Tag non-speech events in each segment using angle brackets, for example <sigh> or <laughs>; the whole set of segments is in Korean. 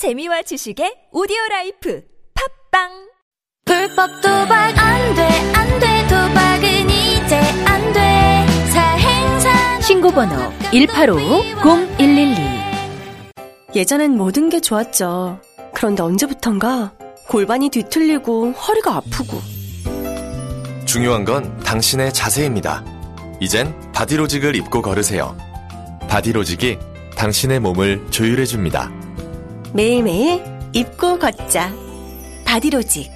재미와 지식의 오디오 라이프 팟빵 불법 도박 안 돼, 안 돼, 도박은 이제 안 돼. 사행사 신고번호 185-0112 예전엔 모든 게 좋았죠. 그런데 언제부턴가 골반이 뒤틀리고 허리가 아프고 중요한 건 당신의 자세입니다. 이젠 바디로직을 입고 걸으세요. 바디로직이 당신의 몸을 조율해줍니다. 매일매일 입고 걷자. 바디로직.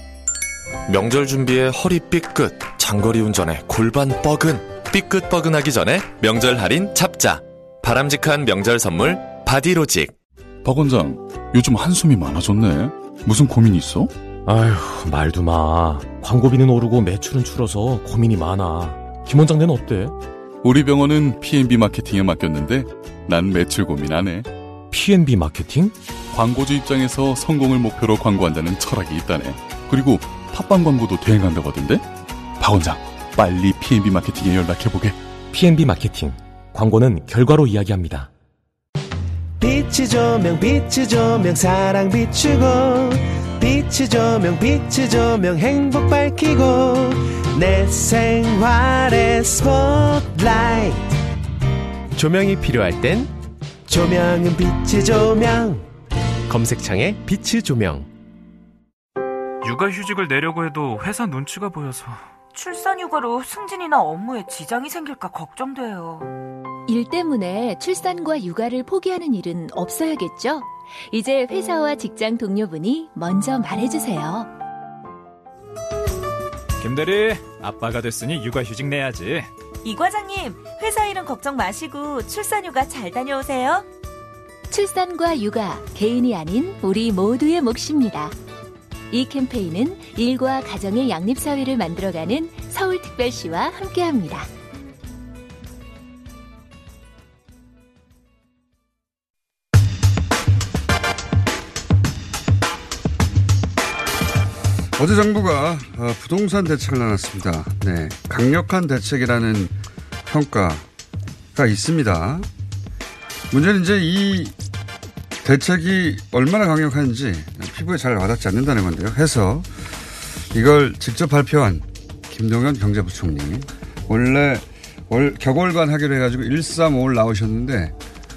명절 준비에 허리 삐끗, 장거리 운전에 골반 뻐근, 삐끗 뻐근하기 전에 명절 할인 잡자. 바람직한 명절 선물 바디로직. 박 원장, 요즘 한숨이 많아졌네. 무슨 고민 있어? 아휴, 말도 마. 광고비는 오르고 매출은 줄어서 고민이 많아. 김 원장네는 어때? 우리 병원은 P&B 마케팅에 맡겼는데 난 매출 고민 안 해. P&B 마케팅? 광고주 입장에서 성공을 목표로 광고한다는 철학이 있다네. 그리고 팟빵 광고도 대행한다고 하던데? 박 원장, 빨리 P&B 마케팅에 연락해보게. P&B 마케팅. 광고는 결과로 이야기합니다. 빛이 조명 빛이 조명 사랑 비추고 빛이 조명 빛이 조명 행복 밝히고 내 생활의 스포트라이트 조명이 필요할 땐 조명은 빛이 조명 검색창에 빛이 조명 육아휴직을 내려고 해도 회사 눈치가 보여서 출산휴가로 승진이나 업무에 지장이 생길까 걱정돼요. 일 때문에 출산과 육아를 포기하는 일은 없어야겠죠? 이제 회사와 직장 동료분이 먼저 말해주세요. 김대리 아빠가 됐으니 육아휴직 내야지 이 과장님, 회사 일은 걱정 마시고 출산휴가 잘 다녀오세요. 출산과 육아, 개인이 아닌 우리 모두의 몫입니다. 이 캠페인은 일과 가정의 양립사회를 만들어가는 서울특별시와 함께합니다. 어제 정부가 어, 부동산 대책을 나눴습니다. 네, 강력한 대책이라는 평가가 있습니다. 문제는 이제 이 대책이 얼마나 강력한지 피부에 잘 와닿지 않는다는 건데요. 해서 이걸 직접 발표한 김동연 경제부총리 원래 월, 격월간 하기로 해가지고 135를 나오셨는데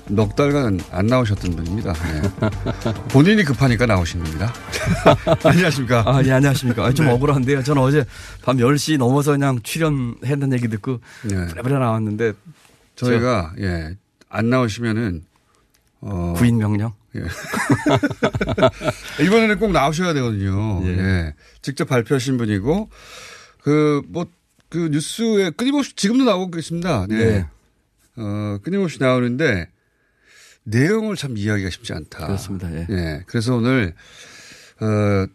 넉 달간 안 나오셨던 분입니다. 네. <laughs> 본인이 급하니까 나오신 겁니다. <laughs> 안녕하십니까. 아, 예, 안녕하십니까. 아, 좀 네. 억울한데요. 저는 어제 밤 10시 넘어서 그냥 출연했는 얘기 듣고 네. 부랴부랴 나왔는데 저희가 예, 안 나오시면은 어. 구인 명령? 예. <laughs> 이번에는 꼭 나오셔야 되거든요. 예. 예. 직접 발표하신 분이고 그 뭐그 뭐, 뉴스에 끊임없이 지금도 나오고 계십니다. 네. 네. 어, 끊임없이 나오는데 내용을 참 이해하기가 쉽지 않다. 그렇습니다. 예. 예. 그래서 오늘 어,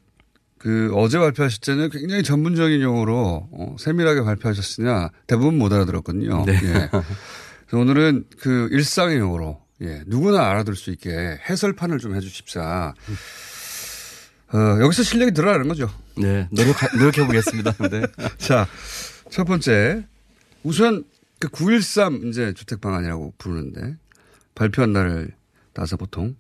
그 어제 발표하실 때는 굉장히 전문적인 용어로 어, 세밀하게 발표하셨으나 대부분 못 알아들었거든요. 네. 예. 그래서 오늘은 그 일상의 용어로 예, 누구나 알아들 수 있게 해설판을 좀 해주십사. 어, 여기서 실력이 드러나는 거죠. 네, 노력, 노력해 보겠습니다. <laughs> 네. 자, 첫 번째. 우선 그 9.13 이제 주택 방안이라고 부르는데 발표한 날을 따서 보통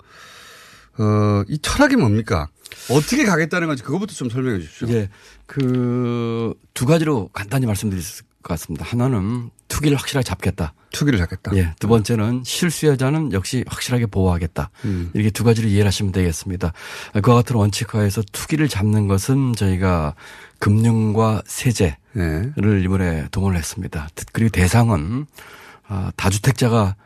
어, 이 철학이 뭡니까? 어떻게 가겠다는 건지 그것부터 좀 설명해 주십시오. 예. 그 두 가지로 간단히 말씀드릴 것 같습니다. 하나는 투기를 확실하게 잡겠다. 투기를 잡겠다. 예. 두 번째는 실수요자는 역시 확실하게 보호하겠다. 음. 이렇게 두 가지를 이해를 하시면 되겠습니다. 그와 같은 원칙하에서 투기를 잡는 것은 저희가 금융과 세제를 네. 이번에 동원을 했습니다. 그리고 대상은 아, 다주택자가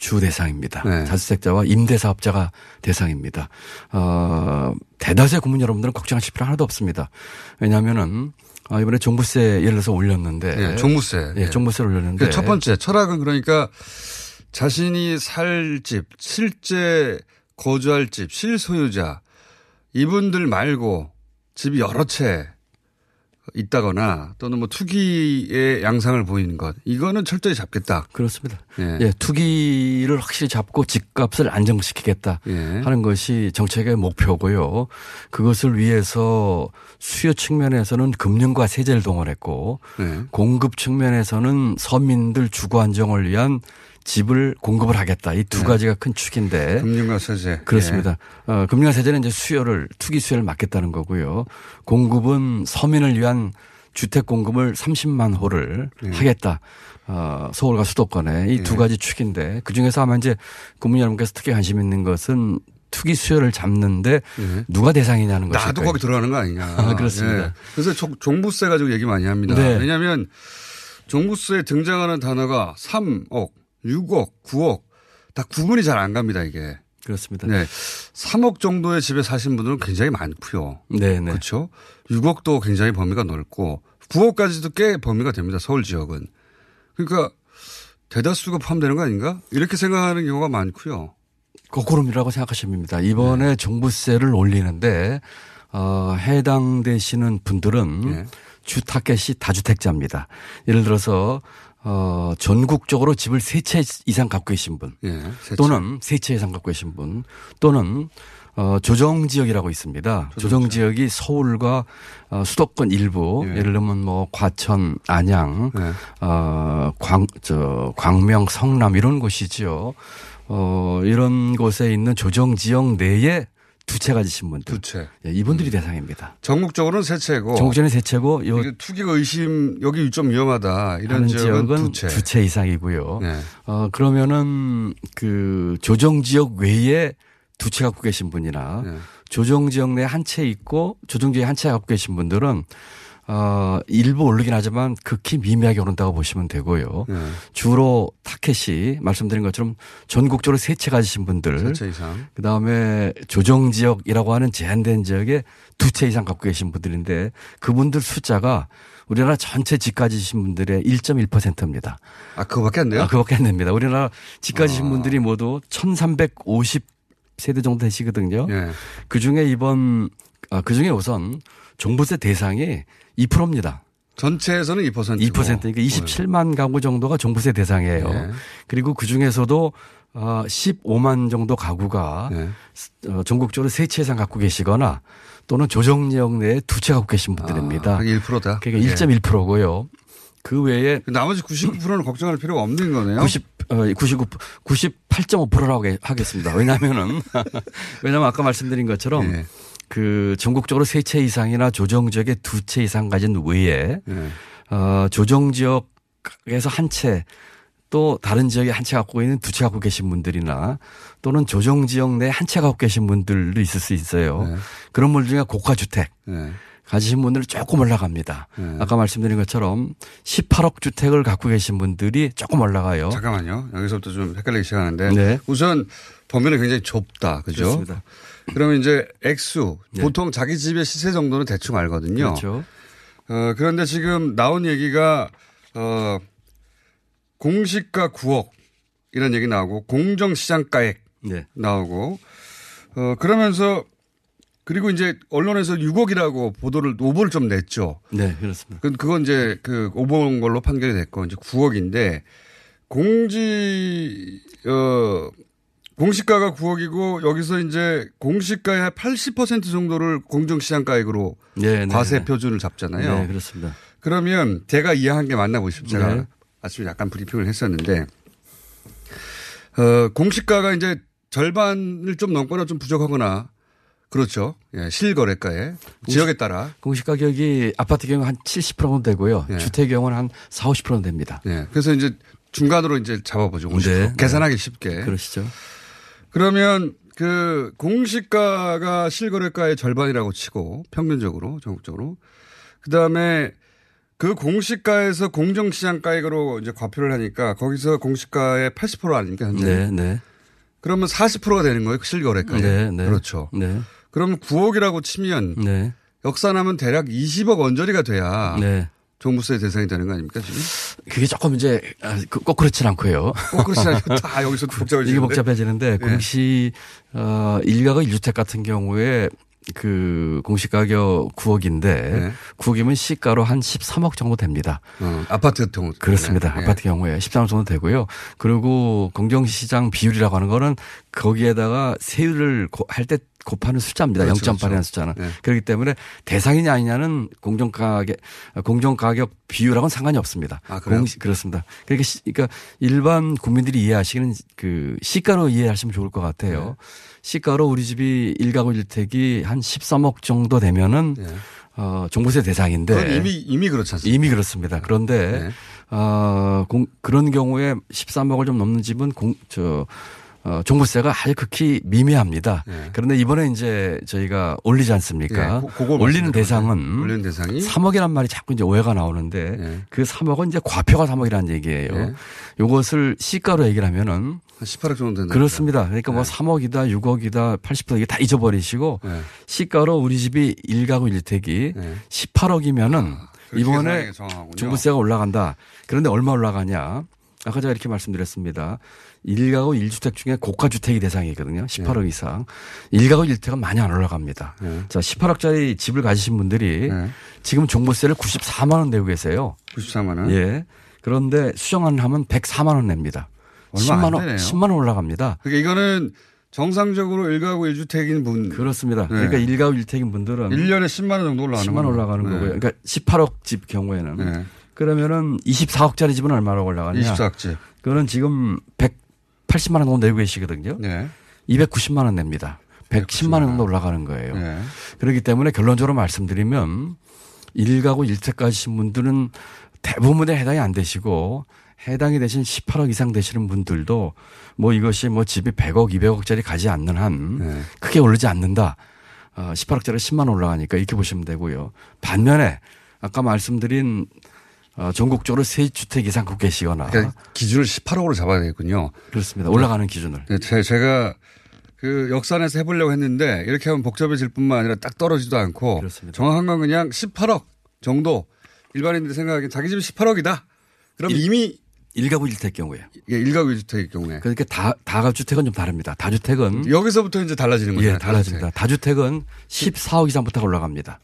주 대상입니다. 네. 자주택자와 임대사업자가 대상입니다. 어, 대다수의 국민 여러분들은 걱정하실 필요 하나도 없습니다. 왜냐하면은 아, 이번에 종부세 예를 들어서 올렸는데. 네, 종부세. 예, 종부세를 올렸는데. 첫 번째 철학은 그러니까 자신이 살 집, 실제 거주할 집, 실소유자 이분들 말고 집이 여러 채 있다거나 또는 뭐 투기의 양상을 보이는 것 이거는 철저히 잡겠다. 그렇습니다. 예, 예 투기를 확실히 잡고 집값을 안정시키겠다 예. 하는 것이 정책의 목표고요. 그것을 위해서 수요 측면에서는 금융과 세제를 동원했고 예. 공급 측면에서는 서민들 주거 안정을 위한 집을 공급을 하겠다. 이두 네. 가지가 큰 축인데. 금융과 세제. 그렇습니다. 어, 금융과 세제는 이제 수요를 투기 수요를 막겠다는 거고요. 공급은 서민을 위한 주택 공급을 30만 호를 네. 하겠다. 어, 서울과 수도권에 이두 네. 가지 축인데 그 중에서 아마 이제 국민 여러분께서 특히 관심 있는 것은 투기 수요를 잡는데 네. 누가 대상이냐는 것일 나도. 거기 들어가는 거 아니냐. <laughs> 아, 그렇습니다. 예. 그래서 종- 종부세 가지고 얘기 많이 합니다. 네. 왜냐하면 종부세에 등장하는 단어가 3억, 6억, 9억 다 구분이 잘 안 갑니다 이게. 그렇습니다. 네. 3억 정도의 집에 사신 분들은 굉장히 많고요. 네, 네. 그렇죠. 6억도 굉장히 범위가 넓고 9억까지도 꽤 범위가 됩니다. 서울 지역은. 그러니까 대다수가 포함되는 거 아닌가? 이렇게 생각하는 경우가 많고요. 거꾸로이라고 생각하시면 됩니다. 이번에 네. 종부세를 올리는데 어, 해당되시는 분들은 네. 주 타겟이 다주택자입니다. 예를 들어서 어, 전국적으로 집을 세 채 이상 갖고 계신 분 예, 세 또는 세 채 이상 갖고 계신 분 또는 어, 조정 지역이라고 있습니다. 조정 지역이 서울과 어, 수도권 일부 예. 예를 들면 뭐 과천, 안양, 네. 어, 광, 저, 광명, 성남 이런 곳이지요. 어, 이런 곳에 있는 조정 지역 내에 두채 가지신 분들. 두 채. 예, 이분들이 대상입니다. 전국적으로는 세 채고. 전국적으로 세 채고 요 이게 투기가 의심 여기 좀 위험하다 이런 지역은, 지역은 두 채. 두 채 이상이고요. 네. 어, 그러면은 그 조정 지역 외에 두 채 갖고 계신 분이나 네. 조정 지역 내에 한채 있고 조정 지역에 한 채 갖고 계신 분들은 어, 일부 오르긴 하지만 극히 미미하게 오른다고 보시면 되고요. 네. 주로 타켓이 말씀드린 것처럼 전국적으로 세 채 가지신 분들. 세채 이상. 그 다음에 조정 지역이라고 하는 제한된 지역에 두 채 이상 갖고 계신 분들인데 그분들 숫자가 우리나라 전체 집 가지신 분들의 1.1%입니다. 아, 그거밖에 안 돼요? 아, 그거밖에 안 됩니다. 우리나라 집 가지신 분들이 모두 1350 세대 정도 되시거든요. 예. 그 중에 이번, 아, 그 중에 우선 종부세 대상이 2%입니다. 전체에서는 2%고. 2%니까 27만 가구 정도가 종부세 대상이에요. 예. 그리고 그 중에서도 어, 15만 정도 가구가 네. 어, 전국적으로 세 채 이상 갖고 계시거나 또는 조정지역 내에 두 채 갖고 계신 분들입니다. 아, 그게 1%다. 그러니까 1.1%고요. 그 외에 나머지 99%는 걱정할 필요가 없는 거네요. 90, 어, 99, 98.5%라고 하겠습니다. 왜냐면은, <laughs> 왜냐면 아까 말씀드린 것처럼 예. 그 전국적으로 세 채 이상이나 조정 지역에 두 채 이상 가진 외에 예. 어, 조정 지역에서 한 채 또 다른 지역에 한 채 갖고 있는 두 채 갖고 계신 분들이나 또는 조정 지역 내에 한채 갖고 계신 분들도 있을 수 있어요. 네. 그런 분들 중에 고가 주택 예. 가지신 분들은 조금 올라갑니다. 네. 아까 말씀드린 것처럼 18억 주택을 갖고 계신 분들이 조금 올라가요. 잠깐만요. 여기서부터 좀 헷갈리기 시작하는데. 네. 우선 범위는 굉장히 좁다. 그죠? 그렇습니다. 그러면 이제 액수. 네. 보통 자기 집의 시세 정도는 대충 알거든요. 그렇죠. 어, 그런데 지금 나온 얘기가, 어, 공시가 9억 이런 얘기 나오고 공정시장가액 네. 나오고 어, 그러면서 그리고 이제 언론에서 6억이라고 보도를 오보를 좀 냈죠. 네, 그렇습니다. 그 그건 이제 그 오보인 걸로 판결이 됐고 이제 9억인데 공지 어 공시가가 9억이고 여기서 이제 공시가의 80% 정도를 공정시장가액으로 네, 네, 과세 네. 표준을 잡잖아요. 네, 그렇습니다. 그러면 제가 이해한 게 맞나 보십시오. 제가 네. 아침에 약간 브리핑을 했었는데 어, 공시가가 이제 절반을 좀 넘거나 좀 부족하거나 그렇죠. 예, 실거래가에 지역에 따라 공시 가격이 아파트 경우 한 70% 되고요. 예. 주택 경우는 한 4, 50% 됩니다. 예. 그래서 이제 중간으로 이제 잡아보죠. 50%. 네. 계산하기 쉽게. 그러시죠. 그러면 그 공시가가 실거래가의 절반이라고 치고 평균적으로 전국적으로 그 다음에 그 공시가에서 공정시장가액으로 이제 과표를 하니까 거기서 공시가의 80% 아닙니까 현재? 네, 네. 그러면 40%가 되는 거예요 그 실거래가에. 네, 네. 그렇죠. 네. 그러면 9억이라고 치면 네. 역산하면 대략 20억 원저리가 돼야 네. 종부세 대상이 되는 거 아닙니까 지금? 그게 조금 이제 아, 그- 꼭 그렇진 않고요. 꼭 그렇지 않고 <laughs> 다 여기서 복잡해지는데. 이게 복잡해지는데 예. 공시 어 일가구 1주택 같은 경우에 그 공시 가격 9억인데 네. 9억이면 시가로 한 13억 정도 됩니다. 어, 아파트 같은 경우. 그렇습니다. 네. 아파트 경우에 13억 정도 되고요. 그리고 공정시장 비율이라고 하는 거는 거기에다가 세율을 할 때 곱하는 숫자입니다. 그렇죠, 0.8이라는 그렇죠. 숫자는. 네. 그렇기 때문에 대상이냐 아니냐는 공정 가격, 공정 가격 비율하고는 상관이 없습니다. 아, 그래요? 공시- 그렇습니다. 그러니까, 시- 그러니까 일반 국민들이 이해하시는 그 시가로 이해하시면 좋을 것 같아요. 네. 시가로 우리 집이 1가구 1택이 한 13억 정도 되면은 어, 종부세 대상인데. 네. 이미 이미 그렇지 않습니까? 이미 그렇습니다. 그런데 네. 어, 공, 그런 경우에 13억을 좀 넘는 집은 공, 저, 어, 종부세가 아주 극히 미미합니다. 그런데 이번에 이제 저희가 올리지 않습니까? 네, 고- 올리는 대상은 올리는 대상이 3억이란 말이 자꾸 이제 오해가 나오는데 그 3억은 이제 과표가 3억이라는 얘기예요. 네. 요것을 시가로 얘기를 하면은 한 18억 정도 된다. 그렇습니다. 그러니까 뭐 3억이다, 6억이다, 80억 이게 다 잊어버리시고 네. 시가로 우리 집이 1가구 1택이 18억이면은 그렇게 이번에. 종부세가 올라간다. 그런데 얼마 올라가냐? 아까 제가 이렇게 말씀드렸습니다. 1가구 1주택 중에 고가주택이 대상이거든요. 18억 이상. 1가구 1택은 많이 안 올라갑니다. 자, 18억짜리 집을 가지신 분들이 지금 종부세를 94만 원 내고 계세요. 94만 원? 예. 그런데 수정안 하면 104만 원 냅니다. 얼마 안 10만 원, 되네요. 10만 원 올라갑니다. 그러니까 이거는 정상적으로 1가구 1주택인 분. 그렇습니다. 네. 그러니까 1가구 1택인 분들은 1년에 10만 원 정도 올라가는 10만 원. 올라가는 네. 거고요. 그러니까 18억 집 경우에는 네. 그러면은 24억짜리 집은 얼마로 올라가냐? 24억 집. 그거는 지금 180만 원 정도 내고 계시거든요. 네. 290만 원 냅니다. 110만 원 정도 올라가는 거예요. 네. 그렇기 때문에 결론적으로 말씀드리면 1가구 1택 가신 분들은 대부분에 해당이 안 되시고 해당이 되신 18억 이상 되시는 분들도 뭐 이것이 뭐 집이 100억, 200억짜리 가지 않는 한 네. 크게 오르지 않는다. 어, 18억짜리 10만 원 올라가니까 이렇게 보시면 되고요. 반면에 아까 말씀드린 어, 전국적으로 세 주택 이상 갖고 계시거나 그러니까 기준을 18억으로 잡아야 되겠군요. 그렇습니다. 올라가는 기준을. 네, 제, 제가 그 역산해서 해보려고 했는데 이렇게 하면 복잡해질 뿐만 아니라 딱 떨어지도 않고 정확한 건 그냥 18억 정도 일반인들이 생각하기엔 자기 집이 18억이다. 그럼 이미 1가구 1택 경우에. 예, 1가구 1주택의 경우에. 그러니까 다, 다가주택은 좀 다릅니다. 다주택은. 여기서부터 이제 달라지는. 예, 달라집니다. 다주택은 14억 이상부터 올라갑니다.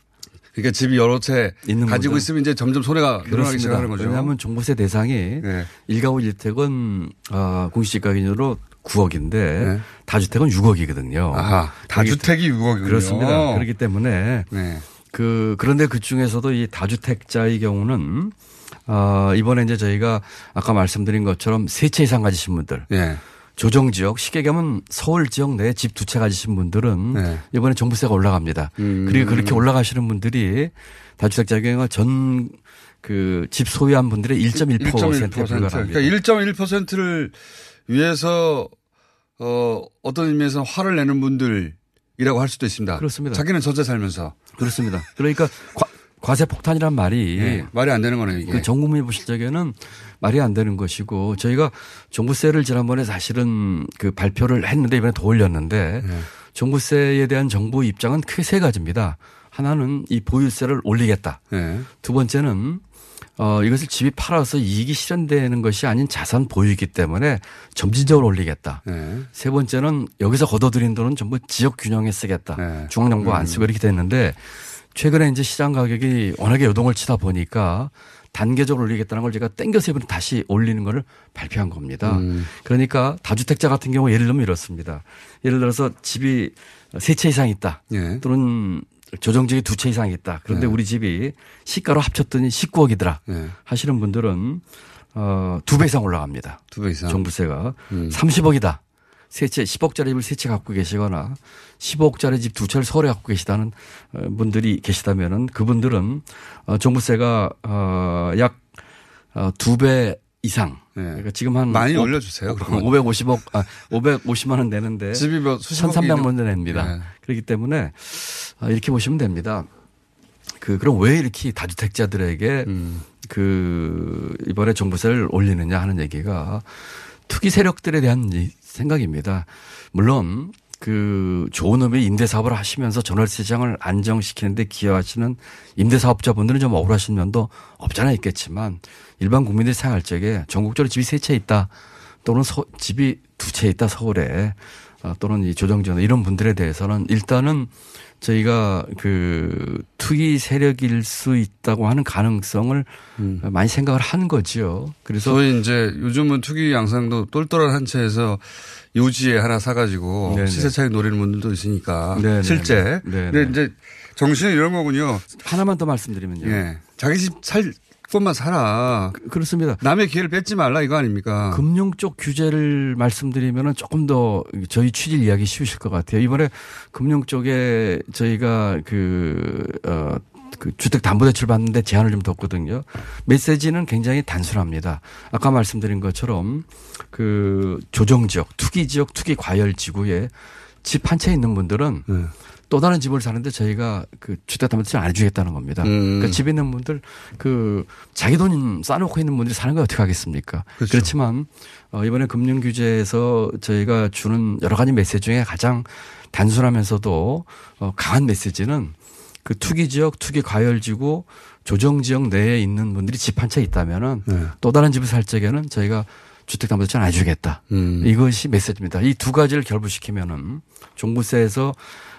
그러니까 집이 여러 채 있는 가지고 분들. 있으면 이제 점점 손해가 늘어나기 그렇습니다. 시작하는 거죠. 왜냐하면 종부세 대상이 네. 1가구 1택은 어, 공시지가 기준으로 9억인데 네. 다주택은 6억이거든요. 아하, 다주택이 6억이군요. 그렇습니다. 그렇기 때문에 네. 그 그런데 그 중에서도 이 다주택자의 경우는 어, 이번에 이제 저희가 아까 말씀드린 것처럼 세 채 이상 가지신 분들. 예. 조정 지역 쉽게 얘기하면 서울 지역 내에 집두 채 가지신 분들은 네. 이번에 종부세가 올라갑니다. 음. 그리고 그렇게 올라가시는 분들이 다주택자 경우가 전그 집 소유한 분들의 1.1%에 1.1%. 불과합니다. 그러니까 1.1%를 위해서 어, 어떤 의미에서 화를 내는 분들이라고 할 수도 있습니다. 그렇습니다. 자기는 전세 살면서. 그렇습니다. 그러니까 과, 과세 폭탄이란 말이 예, 말이 안 되는 거네요, 이게. 그 전국민이 보실 적에는 말이 안 되는 것이고 저희가 종부세를 지난번에 사실은 그 발표를 했는데 이번에 더 올렸는데 네. 종부세에 대한 정부 입장은 크게 세 가지입니다. 하나는 이 보유세를 올리겠다. 네. 두 번째는 어, 이것을 집이 팔아서 이익이 실현되는 것이 아닌 자산 보유이기 때문에 점진적으로 올리겠다. 네. 세 번째는 여기서 걷어들인 돈은 전부 지역 균형에 쓰겠다. 네. 중앙정부 안 음. 쓰고 이렇게 됐는데 최근에 이제 시장 가격이 워낙에 요동을 치다 보니까 단계적으로 올리겠다는 걸 제가 땡겨서 이번에 다시 올리는 거를 발표한 겁니다. 음. 그러니까 다주택자 같은 경우 예를 들면 이렇습니다. 예를 들어서 집이 세 채 이상 있다. 예. 또는 조정직이 두 채 이상 있다. 그런데 네. 우리 집이 시가로 합쳤더니 19억이더라. 네. 하시는 분들은 어, 두 배 이상 올라갑니다. 두 배 이상. 종부세가 음. 30억이다. 세 채, 10억짜리 집을 세 채 갖고 계시거나 15억짜리 집 두 채를 서울에 갖고 계시다는 어, 분들이 계시다면은 그분들은 어, 종부세가 어, 약 두 배 이상. 그러니까 지금 한 네. 많이 오- 올려주세요, 그러면. 550억, 아, 550만 원 내는데 집이 뭐 수십억이 1,300만 원 냅니다. 네. 그렇기 때문에 아, 이렇게 보시면 됩니다. 그 그럼 왜 이렇게 다주택자들에게 음. 그 이번에 종부세를 올리느냐 하는 얘기가 투기 세력들에 대한 이 생각입니다. 물론 그 좋은 의미 임대 사업을 하시면서 전월세 시장을 안정시키는데 기여하시는 임대 사업자분들은 좀 억울하신 면도 없잖아 있겠지만 일반 국민들이 생각할 적에 전국적으로 집이 세 채 있다 또는 서- 집이 두 채 있다 서울에 어, 또는 이 조정지원 이런 분들에 대해서는 일단은 저희가 그 투기 세력일 수 있다고 하는 가능성을 음. 많이 생각을 한 거지요. 그래서 소위 이제 요즘은 투기 양상도 똘똘한 한 채에서 요지에 하나 사가지고 네네. 시세 차익 노리는 분들도 있으니까 네네. 실제. 네네. 근데 이제 정신은 이런 거군요. 하나만 더 말씀드리면요. 예. 자기 집 살 것만 사라. 그렇습니다. 남의 기회를 뺏지 말라 이거 아닙니까? 금융 쪽 규제를 말씀드리면은 조금 더 저희 취질 이야기 쉬우실 것 같아요. 이번에 금융 쪽에 저희가 그, 어, 그 주택 담보대출 받는데 제한을 좀 뒀거든요. 메시지는 굉장히 단순합니다. 아까 말씀드린 것처럼 그 조정 지역, 투기 지역, 투기 과열 지구에 집 한 채 있는 분들은 네. 또 다른 집을 사는데 저희가 그 주택담보대출 안 해주겠다는 겁니다. 음. 그러니까 집에 있는 분들 그 자기 돈 싸놓고 있는 분들이 사는 거 어떻게 하겠습니까? 그렇죠. 그렇지만 어, 이번에 금융 규제에서 저희가 주는 여러 가지 메시지 중에 가장 단순하면서도 어, 강한 메시지는 그 투기 지역, 투기 과열 지구 조정 지역 내에 있는 분들이 집 한 채 있다면은 네. 또 다른 집을 살 적에는 저희가 주택담보대출 안 해주겠다. 음. 이것이 메시지입니다. 이 두 가지를 결부시키면은 종부세에서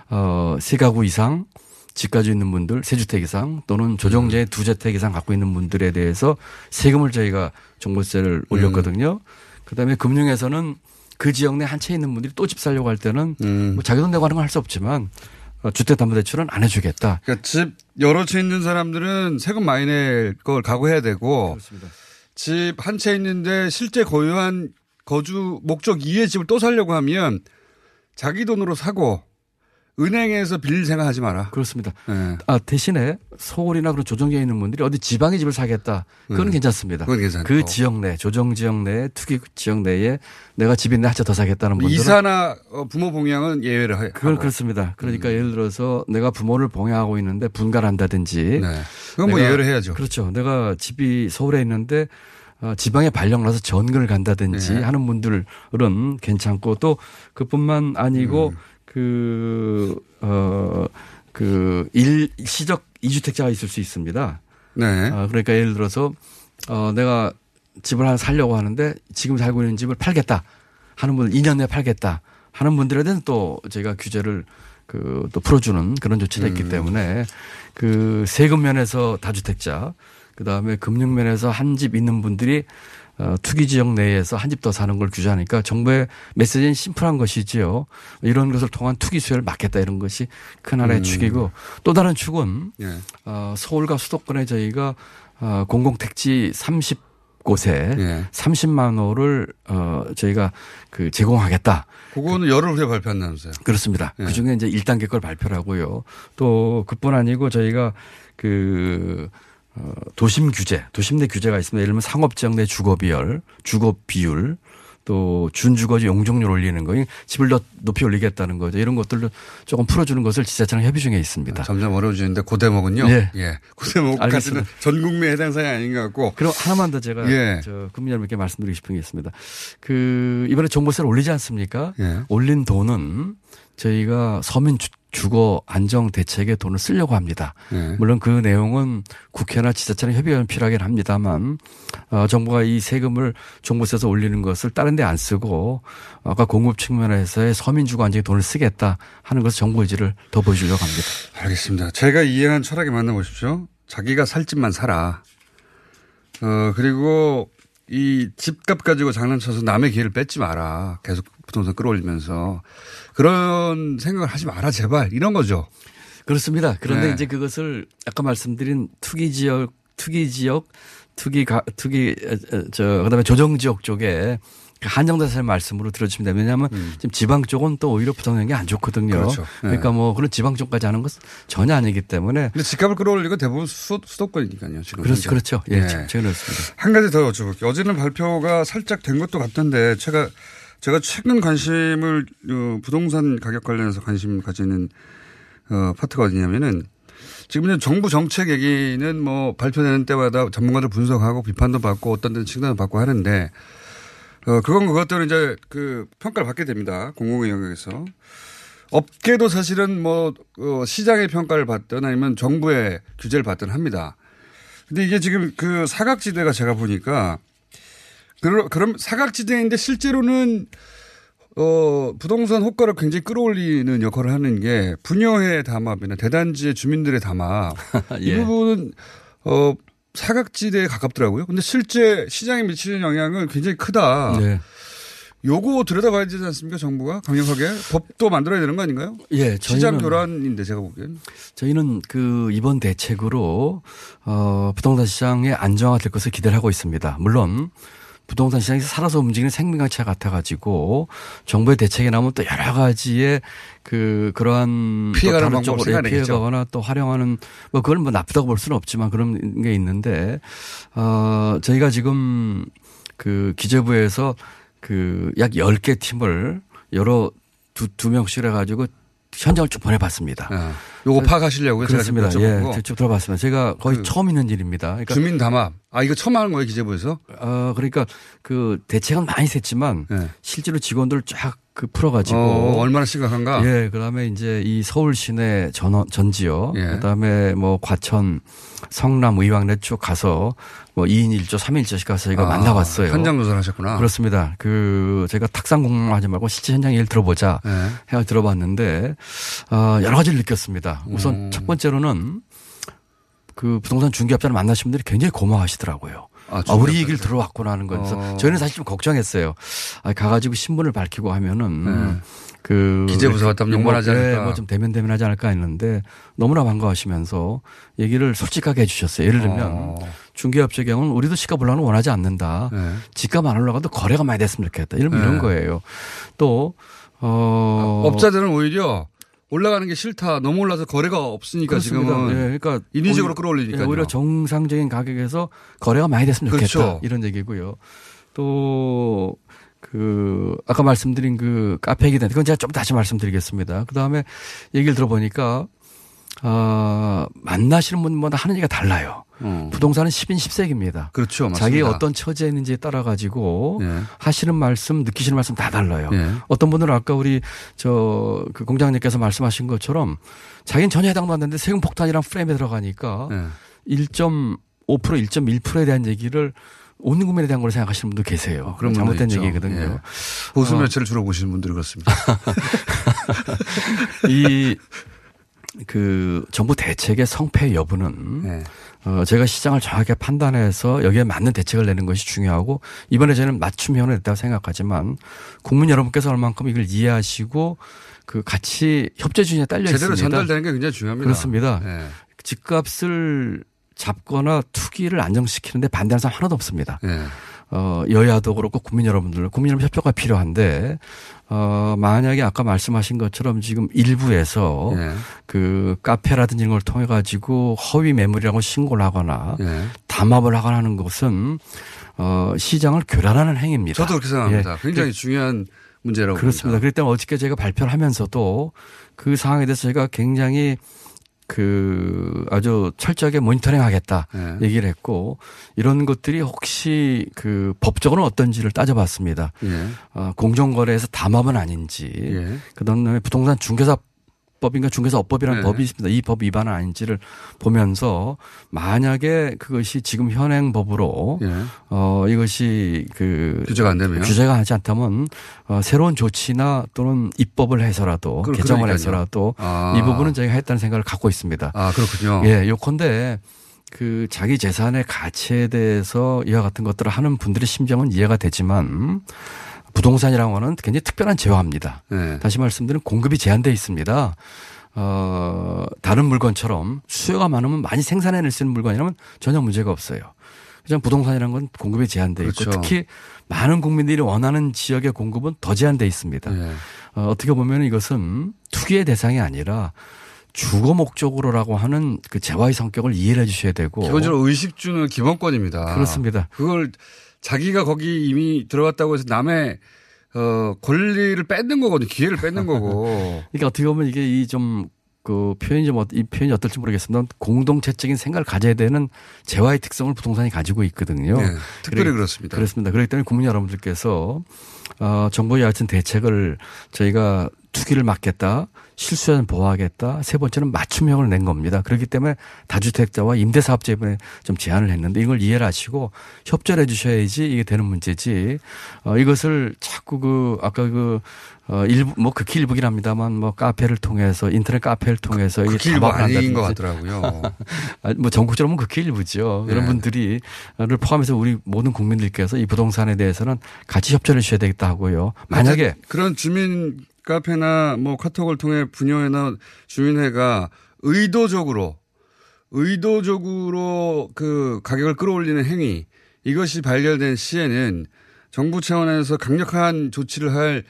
어, 세 가구 이상 집 가지고 있는 분들 세 주택 이상 또는 조정제 두 주택 이상 갖고 있는 분들에 대해서 세금을 저희가 종부세를 올렸거든요. 그다음에 금융에서는 그 지역 내 한 채 있는 분들이 또 집 살려고 할 때는 음. 뭐 자기 돈 내고 하는 건 할 수 없지만 어, 주택담보대출은 안 해주겠다. 그러니까 집 여러 채 있는 사람들은 세금 많이 낼 걸 각오해야 되고 집 한 채 있는데 실제 고유한 거주 목적 이외의 집을 또 살려고 하면 자기 돈으로 사고 은행에서 빌릴 생각하지 마라. 그렇습니다. 네. 아, 대신에 서울이나 그런 조정지에 있는 분들이 어디 지방에 집을 사겠다. 그건 음. 괜찮습니다. 그건 괜찮고. 그 지역 내, 조정 지역 내, 투기 지역 내에 내가 집한채더 사겠다는 분들은 이사나 어, 부모 봉양은 예외를 해. 그건 그렇습니다. 그러니까 음. 예를 들어서 내가 부모를 봉양하고 있는데 분가를 한다든지. 네. 그건 뭐 예외를 해야죠. 그렇죠. 내가 집이 서울에 있는데 어, 지방에 발령 나서 전근을 간다든지 네. 하는 분들은 괜찮고 또 그뿐만 아니고 음. 그, 어, 그 일 시적 이주택자가 있을 수 있습니다. 네. 어, 그러니까 예를 들어서 어, 내가 집을 하나 살려고 하는데 지금 살고 있는 집을 팔겠다 하는 분들 2년 내에 팔겠다 하는 분들에 대해서 또 저희가 규제를 그 또 풀어주는 그런 조치가 있기 음. 때문에 그 세금 면에서 다주택자 그 다음에 금융 면에서 한 집 있는 분들이 어, 투기 지역 내에서 한 집 더 사는 걸 규제하니까 정부의 메시지는 심플한 것이지요. 이런 것을 통한 투기 수요를 막겠다 이런 것이 큰 하나의 음. 축이고 또 다른 축은 예. 어, 서울과 수도권에 저희가 어, 공공택지 30 곳에 예. 30만 호를 어, 저희가 그 제공하겠다. 그거는 열흘 후에 발표한다면서요. 그렇습니다. 예. 그 중에 이제 1단계 걸 발표를 하고요. 또 그뿐 아니고 저희가 그 어, 도심 규제, 도심 내 규제가 있습니다. 예를 들면 상업지역 내 주거 비율, 주거 비율, 또 준주거지 용적률 올리는 거, 집을 더 높이 올리겠다는 거죠. 이런 것들을 조금 풀어주는 것을 지자체랑 협의 중에 있습니다. 점점 어려워지는데 그 대목은요. 예. 예. 그 대목까지는 알겠습니다. 전 국민 해당 사항이 아닌 것 같고. 그럼 하나만 더 제가 예. 저 국민 여러분께 말씀드리고 싶은 게 있습니다. 그 이번에 종부세를 올리지 않습니까? 예. 올린 돈은 저희가 서민 주, 주거 안정 대책에 돈을 쓰려고 합니다. 예. 물론 그 내용은 국회나 지자체랑 협의가 필요하긴 합니다만 어, 정부가 이 세금을 종부세에서 올리는 것을 다른 데 안 쓰고 아까 공급 측면에서의 서민 주거 안정에 돈을 쓰겠다 하는 것을 정부 의지를 더 보여주려고 합니다. 알겠습니다. 제가 이해한 철학에 만나보십시오. 자기가 살 집만 사라. 어, 그리고 이 집값 가지고 장난쳐서 남의 기회를 뺏지 마라. 계속 부동산 끌어올리면서. 그런 생각을 하지 마라, 제발. 이런 거죠. 그렇습니다. 그런데 네. 이제 그것을 아까 말씀드린 투기 지역, 투기 지역, 투기 가, 투기 저 그다음에 조정 지역 쪽에 그 한정대사의 말씀으로 들어주시면 됩니다. 왜냐하면 지금 지방 쪽은 또 오히려 부동산이 안 좋거든요. 음. 그렇죠. 네. 러니까 뭐 그런 지방 쪽까지 하는 것은 전혀 아니기 때문에 근데 집값을 끌어올리고 대부분 수, 수도권이니까요. 지금. 그렇죠. 그렇죠. 예, 네. 최근 그렇습니다. 한 가지 더 여쭤볼게요. 어제는 발표가 살짝 된 것도 같던데 제가 제가 최근 관심을 어, 부동산 가격 관련해서 관심 가지는 어, 파트가 어디냐면은 지금 이제 정부 정책 얘기는 뭐 발표되는 때마다 전문가들 분석하고 비판도 받고 어떤 데는 칭찬도 받고 하는데 어, 그건 그것들은 이제 그 평가를 받게 됩니다. 공공의 영역에서. 업계도 사실은 뭐, 어, 시장의 평가를 받든 아니면 정부의 규제를 받든 합니다. 근데 이게 지금 그 사각지대가 제가 보니까 그러, 그럼 사각지대인데 실제로는 어, 부동산 호가를 굉장히 끌어올리는 역할을 하는 게 분여회 담합이나 대단지의 주민들의 담합. <laughs> 예. 이 부분은 어, 사각지대에 가깝더라고요. 근데 실제 시장에 미치는 영향은 굉장히 크다. 네. 요거 들여다봐야 되지 않습니까? 정부가 강력하게 법도 만들어야 되는 거 아닌가요? 예, 시장 교란인데 제가 보기엔. 저희는 그 이번 대책으로 어 부동산 시장의 안정화 될 것을 기대를 하고 있습니다. 물론 부동산 시장에서 살아서 움직이는 생명체가 같아 가지고 정부의 대책이 나오면 또 여러 가지의 그 그러한 또 피해가는 생각해내겠죠. 피해가거나 또 활용하는 뭐 그걸 뭐 나쁘다고 볼 수는 없지만 그런 게 있는데 어 저희가 지금 그 기재부에서 그 약 10개 팀을 여러 두, 두 명씩 해가지고 현장을 쭉 보내봤습니다. 요거 파악하시려고요? 제가 지금 그렇습니다. 예? 직접 들어봤습니다. 제가 거의 그 처음 있는 일입니다. 그러니까 주민 담합. 아, 이거 처음 하는 거예요, 기재부에서? 어, 그러니까 그 대책은 많이 셌지만 실제로 직원들 쫙 그 풀어가지고 네. 어, 얼마나 심각한가? 예, 그다음에 이제 이 서울 시내 전, 전 지역, 예. 그다음에 뭐 과천, 성남, 의왕 내 쪽 가서 뭐 2인 1조, 3인 1조씩 가서 저희가 아, 만나봤어요. 현장 조사를 하셨구나. 그렇습니다. 그 제가 탁상 공부하지 말고 실제 현장 얘기를 들어보자 네. 해가 들어봤는데 어, 여러 가지를 느꼈습니다. 우선 음. 첫 번째로는 그 부동산 중개업자를 만나신 분들이 굉장히 고마워하시더라고요. 아, 아, 우리 얘기를 들어왔구나 하는. 그래서 어. 저희는 사실 좀 걱정했어요. 아, 가가지고 신분을 밝히고 하면은 네. 그 기재부서 갔다 오면 욕만 하지 않을까. 뭐좀 대면 대면 하지 않을까 했는데 너무나 반가워하시면서 얘기를 솔직하게 해주셨어요. 예를 들면 어. 중개업체 경우는 우리도 시가 거 원하지 않는다. 네. 집값 안 올라가도 거래가 많이 됐으면 좋겠다. 이런 네. 이런 거예요. 또 어. 업자들은 오히려 올라가는 게 싫다. 너무 올라서 거래가 없으니까 그렇습니다. 지금은 예, 그러니까 인위적으로 끌어올리니까요. 예, 오히려 정상적인 가격에서 거래가 많이 됐으면 좋겠다. 그렇죠. 이런 얘기고요. 또 그 아까 말씀드린 그 카페 얘기 그건 제가 좀 다시 말씀드리겠습니다. 그 다음에 얘기를 들어보니까 아 만나시는 분마다 하는 얘기가 달라요. 부동산은 10인 10색입니다. 그렇죠. 맞습니다. 자기가 어떤 처지에 있는지에 따라 가지고 예. 하시는 말씀, 느끼시는 말씀 다 달라요. 예. 어떤 분들은 아까 우리 저 그 공장님께서 말씀하신 것처럼 자기는 전혀 해당도 안 되는데 세금 폭탄이랑 프레임에 들어가니까 예. 1.5% 1.1%에 대한 얘기를 온 국민에 대한 걸 생각하시는 분도 계세요. 그런 분도 잘못된 있죠. 얘기거든요. 예. 보수 어. 매체를 주로 보시는 분들이 그렇습니다. <laughs> 이 그 정부 대책의 성패 여부는 네. 어 제가 시장을 정확하게 판단해서 여기에 맞는 대책을 내는 것이 중요하고 이번에 저는 맞춤형을 냈다고 생각하지만 국민 여러분께서 얼만큼 이걸 이해하시고 그 같이 협조 준에 딸려 제대로 있습니다. 전달되는 게 굉장히 중요합니다. 그렇습니다. 예. 집값을 잡거나 투기를 안정시키는데 반대하는 사람 하나도 없습니다. 예. 어, 여야도 그렇고 국민 여러분들, 국민 여러분 협조가 필요한데, 어, 만약에 아까 말씀하신 것처럼 지금 일부에서 예. 그 카페라든지 이런 걸 통해 가지고 허위 매물이라고 신고를 하거나 예. 담합을 하거나 하는 것은 어, 시장을 교란하는 행위입니다. 저도 그렇게 생각합니다. 예. 굉장히 그- 중요한 문제라고 그렇습니다. 그럴 때는 어저께 제가 발표를 하면서도 그 상황에 대해서 제가 굉장히 그 아주 철저하게 모니터링 하겠다 네. 얘기를 했고 이런 것들이 혹시 그 법적으로는 어떤지를 따져봤습니다. 예. 어, 공정거래에서 담합은 아닌지 예. 그다음에 부동산 중개사 법인가 중개사 업법이라는 네. 법이 있습니다. 이 법 위반은 아닌지를 보면서 만약에 그것이 지금 현행 법으로 예. 어 이것이 그 규제가 안 되면? 규제가 하지 않다면 어 새로운 조치나 또는 입법을 해서라도 그- 개정을 그러니까요. 해서라도 아. 이 부분은 저희가 했다는 생각을 갖고 있습니다. 아, 그렇군요. 예, 요컨대 그 자기 재산의 가치에 대해서 이와 같은 것들을 하는 분들의 심정은 이해가 되지만 부동산이라는 거는 굉장히 특별한 제화입니다. 네. 다시 말씀드리면 공급이 제한돼 있습니다. 어, 다른 물건처럼 수요가 많으면 많이 생산해낼 수 있는 물건이라면 전혀 문제가 없어요. 그냥 부동산이라는 건 공급이 제한돼 있고 그렇죠. 특히 많은 국민들이 원하는 지역의 공급은 더 제한돼 있습니다. 네. 어, 어떻게 보면 이것은 투기의 대상이 아니라 주거 목적으로라고 하는 그 재화의 성격을 이해를 해 주셔야 되고 기본적으로 의식 주는 기본권입니다. 그렇습니다. 그걸 자기가 거기 이미 들어갔다고 해서 남의 어, 권리를 뺏는 거거든요. 기회를 뺏는 거고. <laughs> 그러니까 어떻게 보면 이게 이 좀 그 표현이 좀, 어- 이 표현이 어떨지 모르겠습니다. 공동체적인 생각을 가져야 되는 재화의 특성을 부동산이 가지고 있거든요. 네, 특별히 그래- 그렇습니다. 그렇습니다. 그렇기 때문에 국민 여러분들께서 어, 정부의 하여튼 대책을 저희가 투기를 막겠다. 실수는 보호하겠다. 세 번째는 맞춤형을 낸 겁니다. 그렇기 때문에 다주택자와 임대사업자 이번에 좀 제안을 했는데 이걸 이해를 하시고 협조를 해 주셔야지 이게 되는 문제지. 어, 이것을 자꾸 그 아까 그 어, 일부, 뭐 극히 일부긴 합니다만 뭐 카페를 통해서 인터넷 카페를 통해서 이게 극히 일부 아닌 것 같더라고요. <laughs> 아, 뭐 전국적으로 보면 극히 일부죠. 네. 그런 분들이 를 포함해서 우리 모든 국민들께서 이 부동산에 대해서는 같이 협조를 해주셔야 되겠다 하고요. 만약에 그런 주민 카페나 뭐 카톡을 통해 분녀회나 주민회가 의도적으로 의도적으로 그 가격을 끌어올리는 행위 이것이 발견된 시에는 정부 차원에서 강력한 조치를 할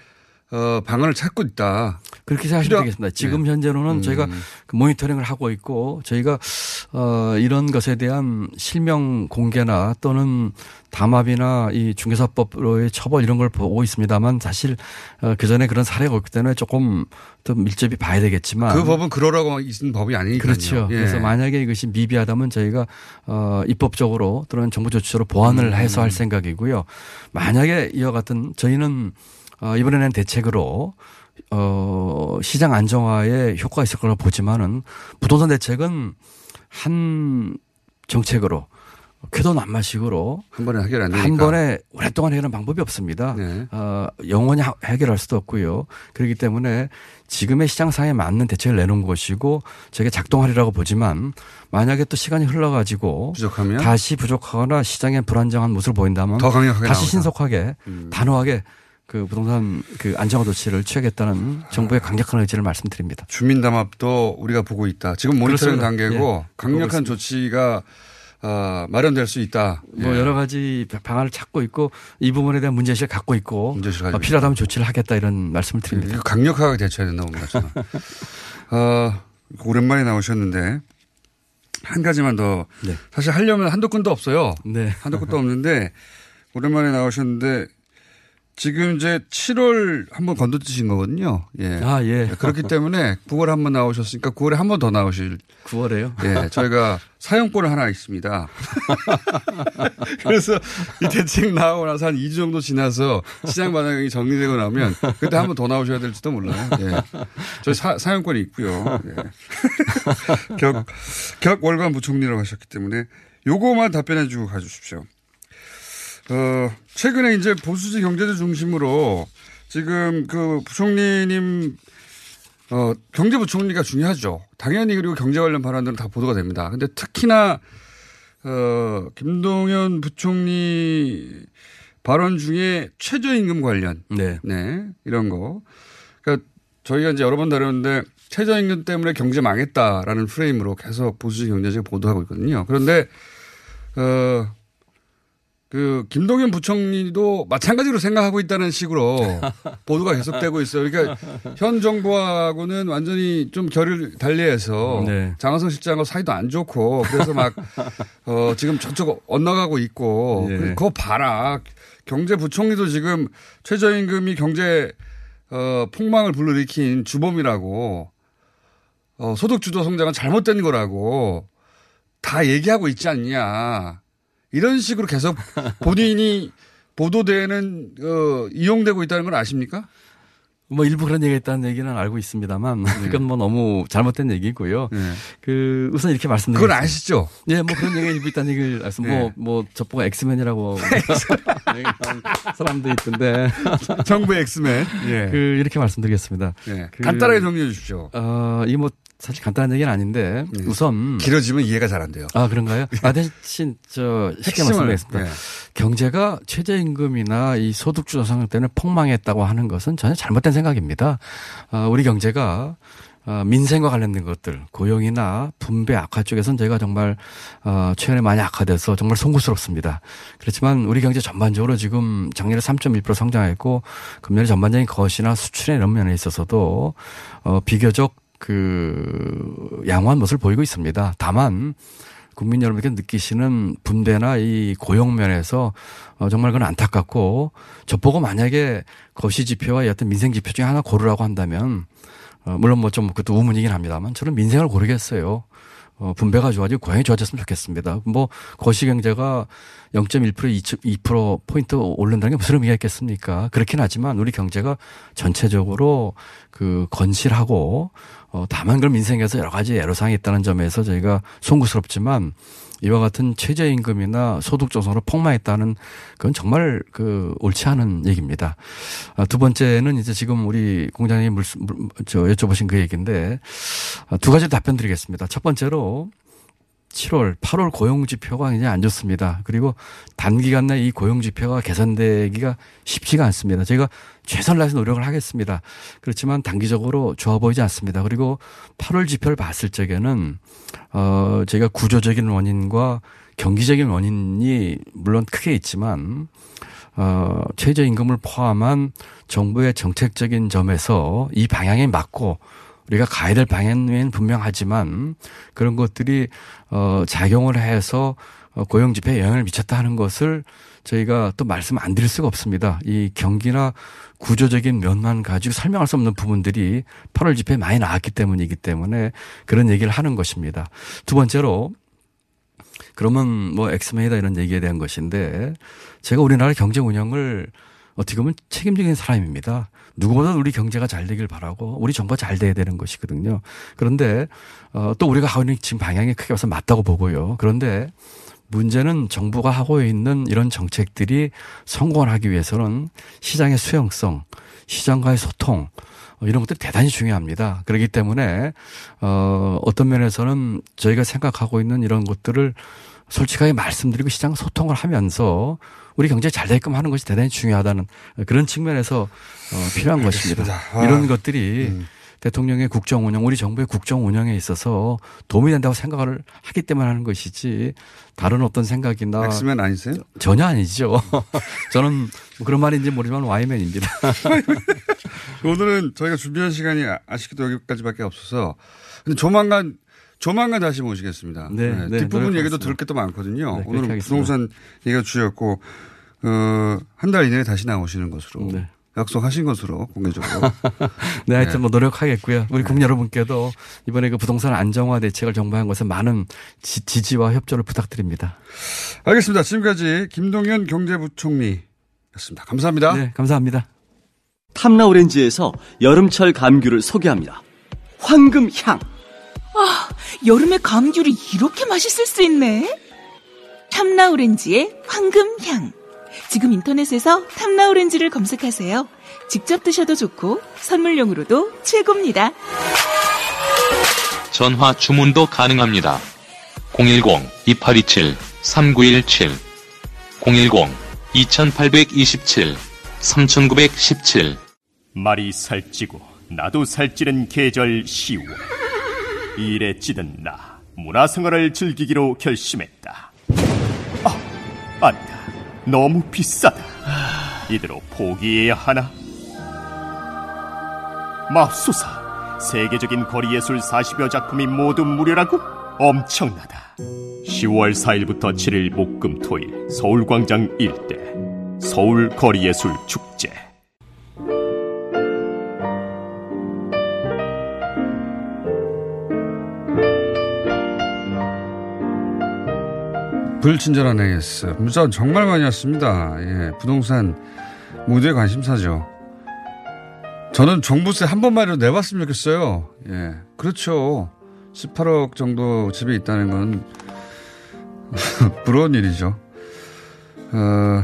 어, 방안을 찾고 있다. 그렇게 생각하시면 되겠습니다. 지금 네. 현재로는 음. 저희가 그 모니터링을 하고 있고 저희가 어 이런 것에 대한 실명 공개나 또는 담합이나 이 중개사법으로의 처벌 이런 걸 보고 있습니다만 사실 어, 그 전에 그런 사례가 없기 때문에 조금 더 밀접히 봐야 되겠지만 그 법은 그러라고 있는 법이 아니니까요. 그렇죠. 예. 그래서 만약에 이것이 미비하다면 저희가 어 입법적으로 또는 정부 조치로 보완을 음. 해서 할 생각이고요. 만약에 이와 같은 저희는 어 이번에 낸 대책으로 어 시장 안정화에 효과가 있을 거라고 보지만은 부동산 대책은 한 정책으로 쾌도난마식으로 한 번에 해결 안 되니까. 한 번에 오랫동안 해결하는 방법이 없습니다. 네. 어, 영원히 하- 해결할 수도 없고요. 그렇기 때문에 지금의 시장 상에 맞는 대책을 내놓은 것이고 저게 작동하리라고 보지만 만약에 또 시간이 흘러가지고 부족하면 다시 부족하거나 시장에 불안정한 모습을 보인다면 더 강력하게 다시 나오자. 신속하게 음. 단호하게 그 부동산 그 안정화 조치를 취하겠다는 정부의 강력한 의지를 말씀드립니다. 주민 담합도 우리가 보고 있다. 지금 모니터링 그렇습니다. 단계고 예, 강력한. 조치가 어, 마련될 수 있다. 뭐 예. 여러 가지 방안을 찾고 있고 이 부분에 대한 문제의식을 갖고 있고 가지고 어, 필요하다면 조치를 하겠다 이런 말씀을 드립니다. 강력하게 대처해야 된다고 봅니다. 저는. 어, <laughs> 오랜만에 나오셨는데 한 가지만 더 네. 사실 하려면 한도 끝도 없어요. 네. 한도 끝도 없는데 오랜만에 나오셨는데 지금 이제 7월 한번 건너뛰신 거거든요. 예. 아, 예. 그렇기 때문에 9월에 한번 나오셨으니까 9월에 한 번 더 나오실 9월에요? 예, 저희가 사용권 하나 있습니다. <laughs> 그래서 이 대책 나오고 나서 한 2주 정도 지나서 시장 반응이 정리되고 나면 그때 한 번 더 나오셔야 될지도 몰라요. 예. 저희 사, 사용권이 있고요. 예. 격, 격 월간 부총리라고 하셨기 때문에 요거만 답변해 주고 가주십시오. 어, 최근에 이제 보수지 경제주 중심으로 지금 그 부총리님 어, 경제부총리가 중요하죠. 당연히 그리고 경제 관련 발언들은 다 보도가 됩니다. 근데 특히나, 어, 김동연 부총리 발언 중에 최저임금 관련. 네. 이런 거. 그러니까 저희가 이제 여러 번 다뤘는데 최저임금 때문에 경제 망했다라는 프레임으로 계속 보수지 경제지가 보도하고 있거든요. 그런데, 어, 그 김동연 부총리도 마찬가지로 생각하고 있다는 식으로 <laughs> 보도가 계속되고 있어요. 그러니까 현 정부하고는 완전히 좀 결을 달리해서 네. 장하성 실장하고 사이도 안 좋고 그래서 막 <laughs> 어, 지금 저쪽 엇나가고 있고 예. 그거 봐라 경제부총리도 지금 최저임금이 경제 어, 폭망을 불러일으킨 주범이라고 어, 소득주도 성장은 잘못된 거라고 다 얘기하고 있지 않냐. 이런 식으로 계속 <laughs> 본인이 보도되는 어, 이용되고 있다는 걸 아십니까? 뭐 일부 그런 얘기가 있다는 얘기는 알고 있습니다만 그건 뭐 너무 잘못된 얘기고요. 그 우선 이렇게 말씀드리겠습니다. 그건 아시죠? 예, 뭐 그런 얘기가 일부 있다는 얘기를 말씀. 네. 뭐, 뭐 저보고 엑스맨이라고 <laughs> <laughs> 사람도 있던데. 정부 엑스맨. 예. 그 이렇게 말씀드리겠습니다. 예. 그- 간단하게 정리해 주십시오. 어, 이게 뭐 사실 간단한 얘기는 아닌데 우선 길어지면 이해가 잘 안 돼요. 아 그런가요? <laughs> 아 대신 저 쉽게 말씀드리겠습니다. 예. 경제가 최저임금이나 이 소득주도 성장 때문에 폭망했다고 하는 것은 전혀 잘못된 생각입니다. 아, 우리 경제가 어, 민생과 관련된 것들, 고용이나 분배 악화 쪽에서는 저희가 정말 어, 최근에 많이 악화돼서 정말 송구스럽습니다. 그렇지만 우리 경제 전반적으로 지금 작년에 3.1% 성장했고 금년에 전반적인 거시나 수출의 이런 면에 있어서도 어, 비교적 그 양호한 모습을 보이고 있습니다. 다만 국민 여러분께 느끼시는 분배나 이 고용 면에서 어, 정말 그건 안타깝고 저보고 만약에 거시 지표와 이 어떤 민생 지표 중에 하나 고르라고 한다면 어, 물론 뭐 좀 그것도 우문이긴 합니다만 저는 민생을 고르겠어요. 어, 분배가 좋아지고 고양이 좋아졌으면 좋겠습니다. 뭐 거시경제가 0.1% 2% 포인트 오른다는 게 무슨 의미가 있겠습니까? 그렇긴 하지만 우리 경제가 전체적으로 그 건실하고 어, 다만 그런 민생에서 여러 가지 애로사항이 있다는 점에서 저희가 송구스럽지만 이와 같은 최저임금이나 소득 조성으로 폭망했다는 그건 정말 그 옳지 않은 얘기입니다. 아, 두 번째는 이제 지금 우리 공장님 물, 물, 저 여쭤보신 그 얘기인데 아, 두 가지 답변 드리겠습니다. 첫 번째로 7월, 8월 고용 지표가 굉장히 안 좋습니다. 그리고 단기간 내 이 고용 지표가 개선되기가 쉽지가 않습니다. 저희가 최선을 다해서 노력을 하겠습니다. 그렇지만 단기적으로 좋아 보이지 않습니다. 그리고 8월 지표를 봤을 적에는 어 저희가 구조적인 원인과 경기적인 원인이 물론 크게 있지만 어 최저임금을 포함한 정부의 정책적인 점에서 이 방향에 맞고 우리가 가야 될 방향은 분명하지만 그런 것들이 어 작용을 해서 어, 고용 지표에 영향을 미쳤다 하는 것을 저희가 또 말씀 안 드릴 수가 없습니다. 이 경기나 구조적인 면만 가지고 설명할 수 없는 부분들이 8월 집회에 많이 나왔기 때문이기 때문에 그런 얘기를 하는 것입니다. 두 번째로 그러면 뭐 엑스맨이다 이런 얘기에 대한 것인데 제가 우리나라 경제 운영을 어떻게 보면 책임적인 사람입니다. 누구보다 우리 경제가 잘 되길 바라고 우리 정부가 잘 돼야 되는 것이거든요. 그런데 어, 또 우리가 하고 있는 지금 방향이 크게 봐서 맞다고 보고요. 그런데 문제는 정부가 하고 있는 이런 정책들이 성공을 하기 위해서는 시장의 수용성, 시장과의 소통, 어, 이런 것들이 대단히 중요합니다. 그렇기 때문에 어 어떤 면에서는 저희가 생각하고 있는 이런 것들을 솔직하게 말씀드리고 시장 소통을 하면서 우리 경제 잘 되게끔 하는 것이 대단히 중요하다는 그런 측면에서 어, 필요한 알겠습니다. 것입니다. 아, 이런 것들이 음. 대통령의 국정 운영, 우리 정부의 국정 운영에 있어서 도움이 된다고 생각을 하기 때문에 하는 것이지 다른 어떤 생각이나 엑스맨 아니세요? 전혀 아니죠. <laughs> 저는 뭐 그런 말인지 모르지만 와이맨입니다. <laughs> 오늘은 저희가 준비한 시간이 아- 아쉽게도 여기까지밖에 없어서 근데 조만간 조만간 다시 모시겠습니다. 네, 네, 뒷부분 얘기도 노력하겠습니다. 들을 게 또 많거든요. 네, 오늘은 하겠습니다. 부동산 얘기가 주였고 어, 한 달 이내에 다시 나오시는 것으로 약속하신 것으로 공개적으로. <laughs> 네, 하여튼 뭐 노력하겠고요. 우리 국민 여러분께도 이번에 그 부동산 안정화 대책을 정부한 것에 많은 지, 지와 협조를 부탁드립니다. 알겠습니다. 지금까지 김동연 경제부총리였습니다. 감사합니다. 네, 감사합니다. 탐라 오렌지에서 여름철 감귤을 소개합니다. 황금향. 아, 여름에 감귤이 이렇게 맛있을 수 있네. 탐라오렌지의 황금향. 지금 인터넷에서 탐라오렌지를 검색하세요. 직접 드셔도 좋고 선물용으로도 최고입니다. 전화 주문도 가능합니다. 010-2827-3917 010-2827-3917 말이 살찌고 나도 살찌는 계절 10월 일에 찌든 나 문화생활을 즐기기로 결심했다. 아 아니다. 너무 비싸다. 이대로 포기해야 하나? 맙소사. 세계적인 거리예술 40여 작품이 모두 무료라고? 엄청나다. 10월 4일부터 7일 목금토일 서울광장 일대 서울 거리예술 축제 불친절한 AS. 문자 정말 많이 왔습니다. 예, 부동산 모두의 관심사죠. 저는 종부세 한 번만이라도 내봤으면 좋겠어요. 예, 그렇죠. 18억 정도 집에 있다는 건 <laughs> 부러운 일이죠. 어,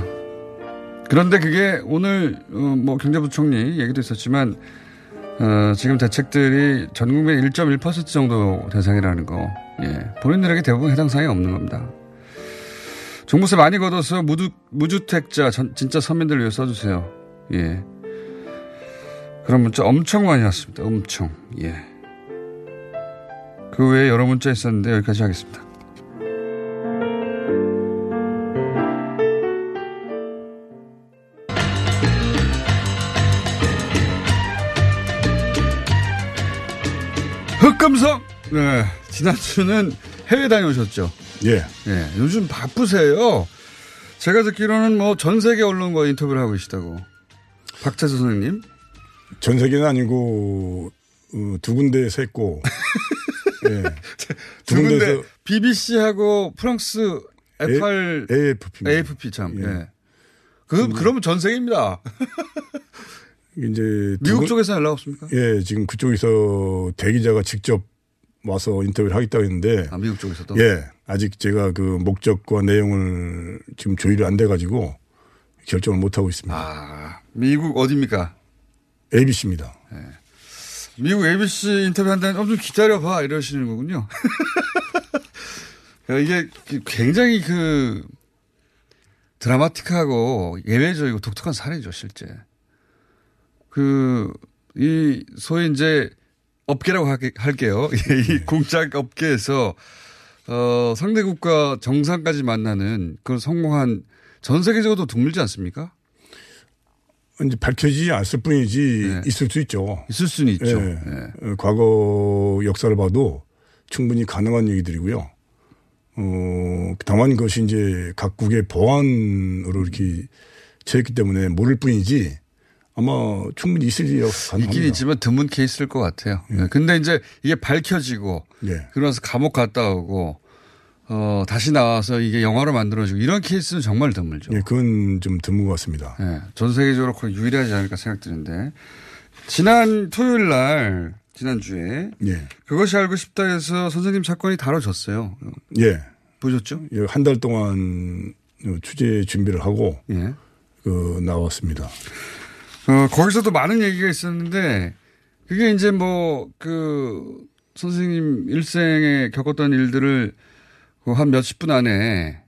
그런데 그게 오늘 어, 뭐 경제부총리 얘기도 있었지만 어, 지금 대책들이 전 국민 1.1% 정도 대상이라는 거, 예, 본인들에게 대부분 해당 사항이 없는 겁니다. 종부세 많이 걷어서 무주, 무주택자 전, 진짜 서민들 위해 써주세요. 예. 그런 문자 엄청 많이 왔습니다. 엄청. 예. 그 외에 여러 문자 있었는데 여기까지 하겠습니다. 흑금성! 네. 지난주는 해외 다녀오셨죠? 예. 예. 요즘 바쁘세요. 제가 듣기로는 뭐 전 세계 언론과 인터뷰를 하고 계시다고. 박태수 선생님. 전 세계는 아니고 어, 두 군데에서 했고 <laughs> 두 군데 BBC하고 프랑스 FR AFP AFP 참. 예. 그 그러면 전 세계입니다. 이제 미국 분- 쪽에서 연락 없습니까? 예, 지금 그쪽에서 대기자가 직접 와서 인터뷰를 하겠다고 했는데. 아, 미국 쪽에서도? 예. 아직 제가 그 목적과 내용을 지금 조율이 안 돼 가지고 결정을 못 하고 있습니다. 아, 미국 어디입니까? ABC입니다. 미국 ABC 인터뷰 한다는 어, 좀 기다려 봐 이러시는 거군요. 야, <laughs> 이게 굉장히 그 드라마틱하고 예외적이고 독특한 사례죠, 실제. 그, 이, 소위 이제 업계라고 할게, 할게요. <laughs> 이 공작 업계에서 어, 상대 국가 정상까지 만나는 그런 성공한 전 세계적으로 드물지 않습니까? 이제 밝혀지지 않을 뿐이지 있을 수 있죠. 있을 수는 있죠. 예. 어, 과거 역사를 봐도 충분히 가능한 얘기들이고요. 어, 다만 그것이 이제 각국의 보안으로 이렇게 처했기 때문에 모를 뿐이지 아마 충분히 있을 리가 가능합니다. 있긴 있지만 드문 케이스일 것 같아요. 예. 근데 이제 이게 밝혀지고 예. 그러면서 감옥 갔다 오고 어, 다시 나와서 이게 영화로 만들어지고 이런 케이스는 정말 드물죠. 예, 그건 좀 드문 것 같습니다. 예, 전 세계적으로 거의 유일하지 않을까 생각드는데 지난 토요일 날 지난주에 예. 그것이 알고 싶다 해서 선생님 사건이 다뤄졌어요. 예. 보셨죠? 예, 한 달 동안 취재 준비를 하고 예. 그 나왔습니다. 어, 거기서도 많은 얘기가 있었는데 그게 이제 뭐 그 선생님 일생에 겪었던 일들을 그한 몇십 분 안에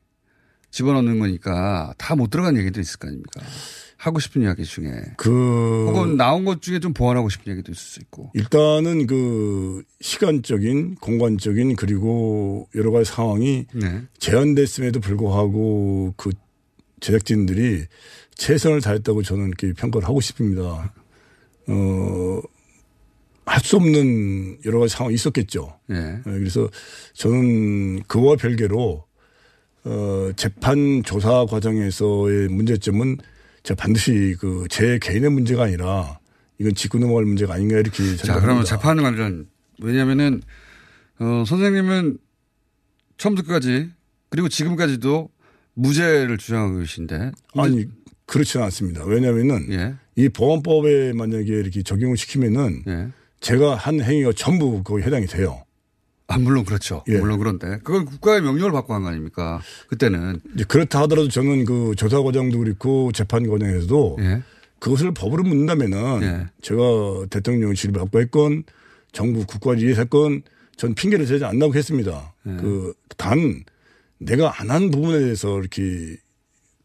집어넣는 거니까 다 못 들어간 얘기도 있을 거 아닙니까? 하고 싶은 이야기 중에. 그 혹은 나온 것 중에 좀 보완하고 싶은 얘기도 있을 수 있고. 일단은 그 시간적인 공간적인 그리고 여러 가지 상황이 네. 제한됐음에도 불구하고 그 제작진들이 최선을 다했다고 저는 이렇게 평가를 하고 싶습니다. 어, 할 수 없는 여러 가지 상황이 있었겠죠. 예. 예, 그래서 저는 그와 별개로 어, 재판 조사 과정에서의 문제점은 제가 반드시 그 제 개인의 문제가 아니라 이건 짚고 넘어갈 문제가 아닌가 이렇게 자, 생각합니다. 그러면 재판 관련 왜냐면은 어, 선생님은 처음부터까지 그리고 지금까지도 무죄를 주장하고 계신데 아니 그렇지는 않습니다. 왜냐하면은 예. 이 보안법에 만약에 이렇게 적용을 시키면은 예. 제가 한 행위가 전부 거기 해당이 돼요. 아 물론 그렇죠. 예. 물론 그런데 그걸 국가의 명령을 받고 한 거 아닙니까? 그때는 그렇다 하더라도 저는 그 조사 과정도 그렇고 재판 과정에서도 예. 그것을 법으로 묻는다면은 예. 제가 대통령의 지를 받고 했건 정부 국가를 위해서 했건 전 핑계를 대지 않는다고 했습니다. 예. 그단 내가 안 한 부분에 대해서 이렇게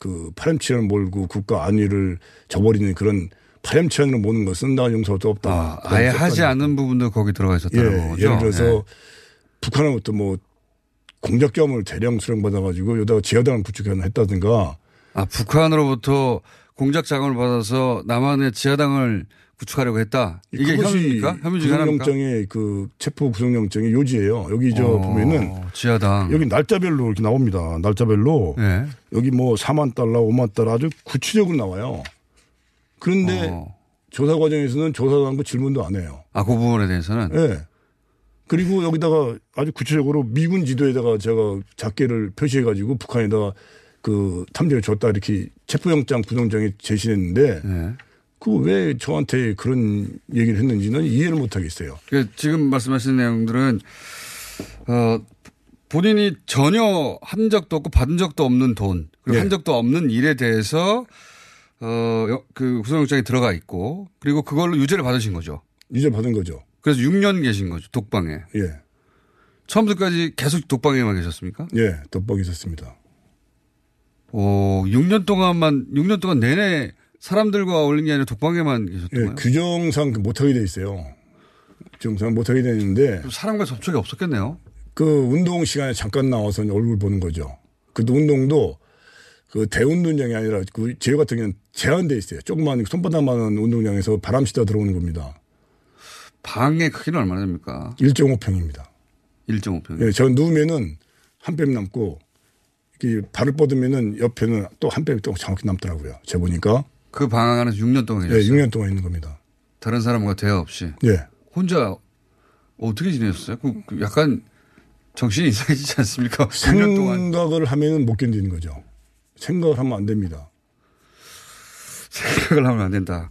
그 파렴치한을 몰고 국가 안위를 저버리는 그런 파렴치한으로 모는 것은 나 용서할 수 없다. 아 예 하지 않는 부분도 거기 들어가 있었다는 예, 거죠. 예를 들어서 예. 북한으로부터 뭐 공작경을 대량 수령 받아가지고 여기다가 지하당을 구축했다든가 아 북한으로부터 공작 자금을 받아서 남한의 지하당을 구축하려고 했다. 이게 혐의입니까? 혐의 중에 하나입니까? 구속영장의 그 체포 구속영장의 요지예요. 여기 저 어, 보면은 지하당 여기 날짜별로 이렇게 나옵니다. 날짜별로 예. 여기 뭐 4만 달러, 5만 달러 아주 구체적으로 나와요. 그런데 어. 조사 과정에서는 조사도 안 하고 질문도 안 해요. 아, 그 부분에 대해서는 예. 그리고 여기다가 아주 구체적으로 미군 지도에다가 제가 작게를 표시해가지고 북한에다가 그 탐지를 줬다 이렇게 체포영장 구속장에 제시했는데 예. 그왜 저한테 그런 얘기를 했는지는 이해를 못 하겠어요. 그 지금 말씀하신 내용들은 어 본인이 전혀 한 적도 없고 받은 적도 없는 돈 그리고 네. 한 적도 없는 일에 대해서 어그 구속영장에 들어가 있고 그리고 그걸로 유죄를 받으신 거죠. 유죄 받은 거죠. 그래서 6년 계신 거죠 독방에. 예. 처음부터까지 계속 독방에만 계셨습니까? 예, 독박이 있었습니다. 오, 6년 동안만 6년 동안 내내 사람들과 어울린 게 아니라 독방에만 계셨던 예, 거예요? 규정상 못하게 돼 있어요. 규정상 못하게 돼 있는데 사람과 접촉이 없었겠네요. 그 운동 시간에 잠깐 나와서 얼굴 보는 거죠. 그 운동도 그 대운동장이 아니라 그 제가 같은 경우는 제한돼 있어요. 조그만 손바닥만한 운동장에서 바람 쐬다 들어오는 겁니다. 방의 크기는 얼마나 됩니까? 1.5평입니다. 1.5평. 예, 저 누우면은 한 뼘 남고 발을 뻗으면은 옆에는 또 한 뼘이 또 정확히 남더라고요. 제 보니까. 그방 안에서 6년 동안 예, 계셨어요. 6년 동안 있는 겁니다. 다른 사람과 대화 없이. 예. 혼자 어떻게 지내셨어요? 그, 그 약간 정신이 이상해지지 않습니까? 6년 동안. 생각을 하면 못 견디는 거죠. 생각을 하면 안 됩니다. 생각을 하면 안 된다.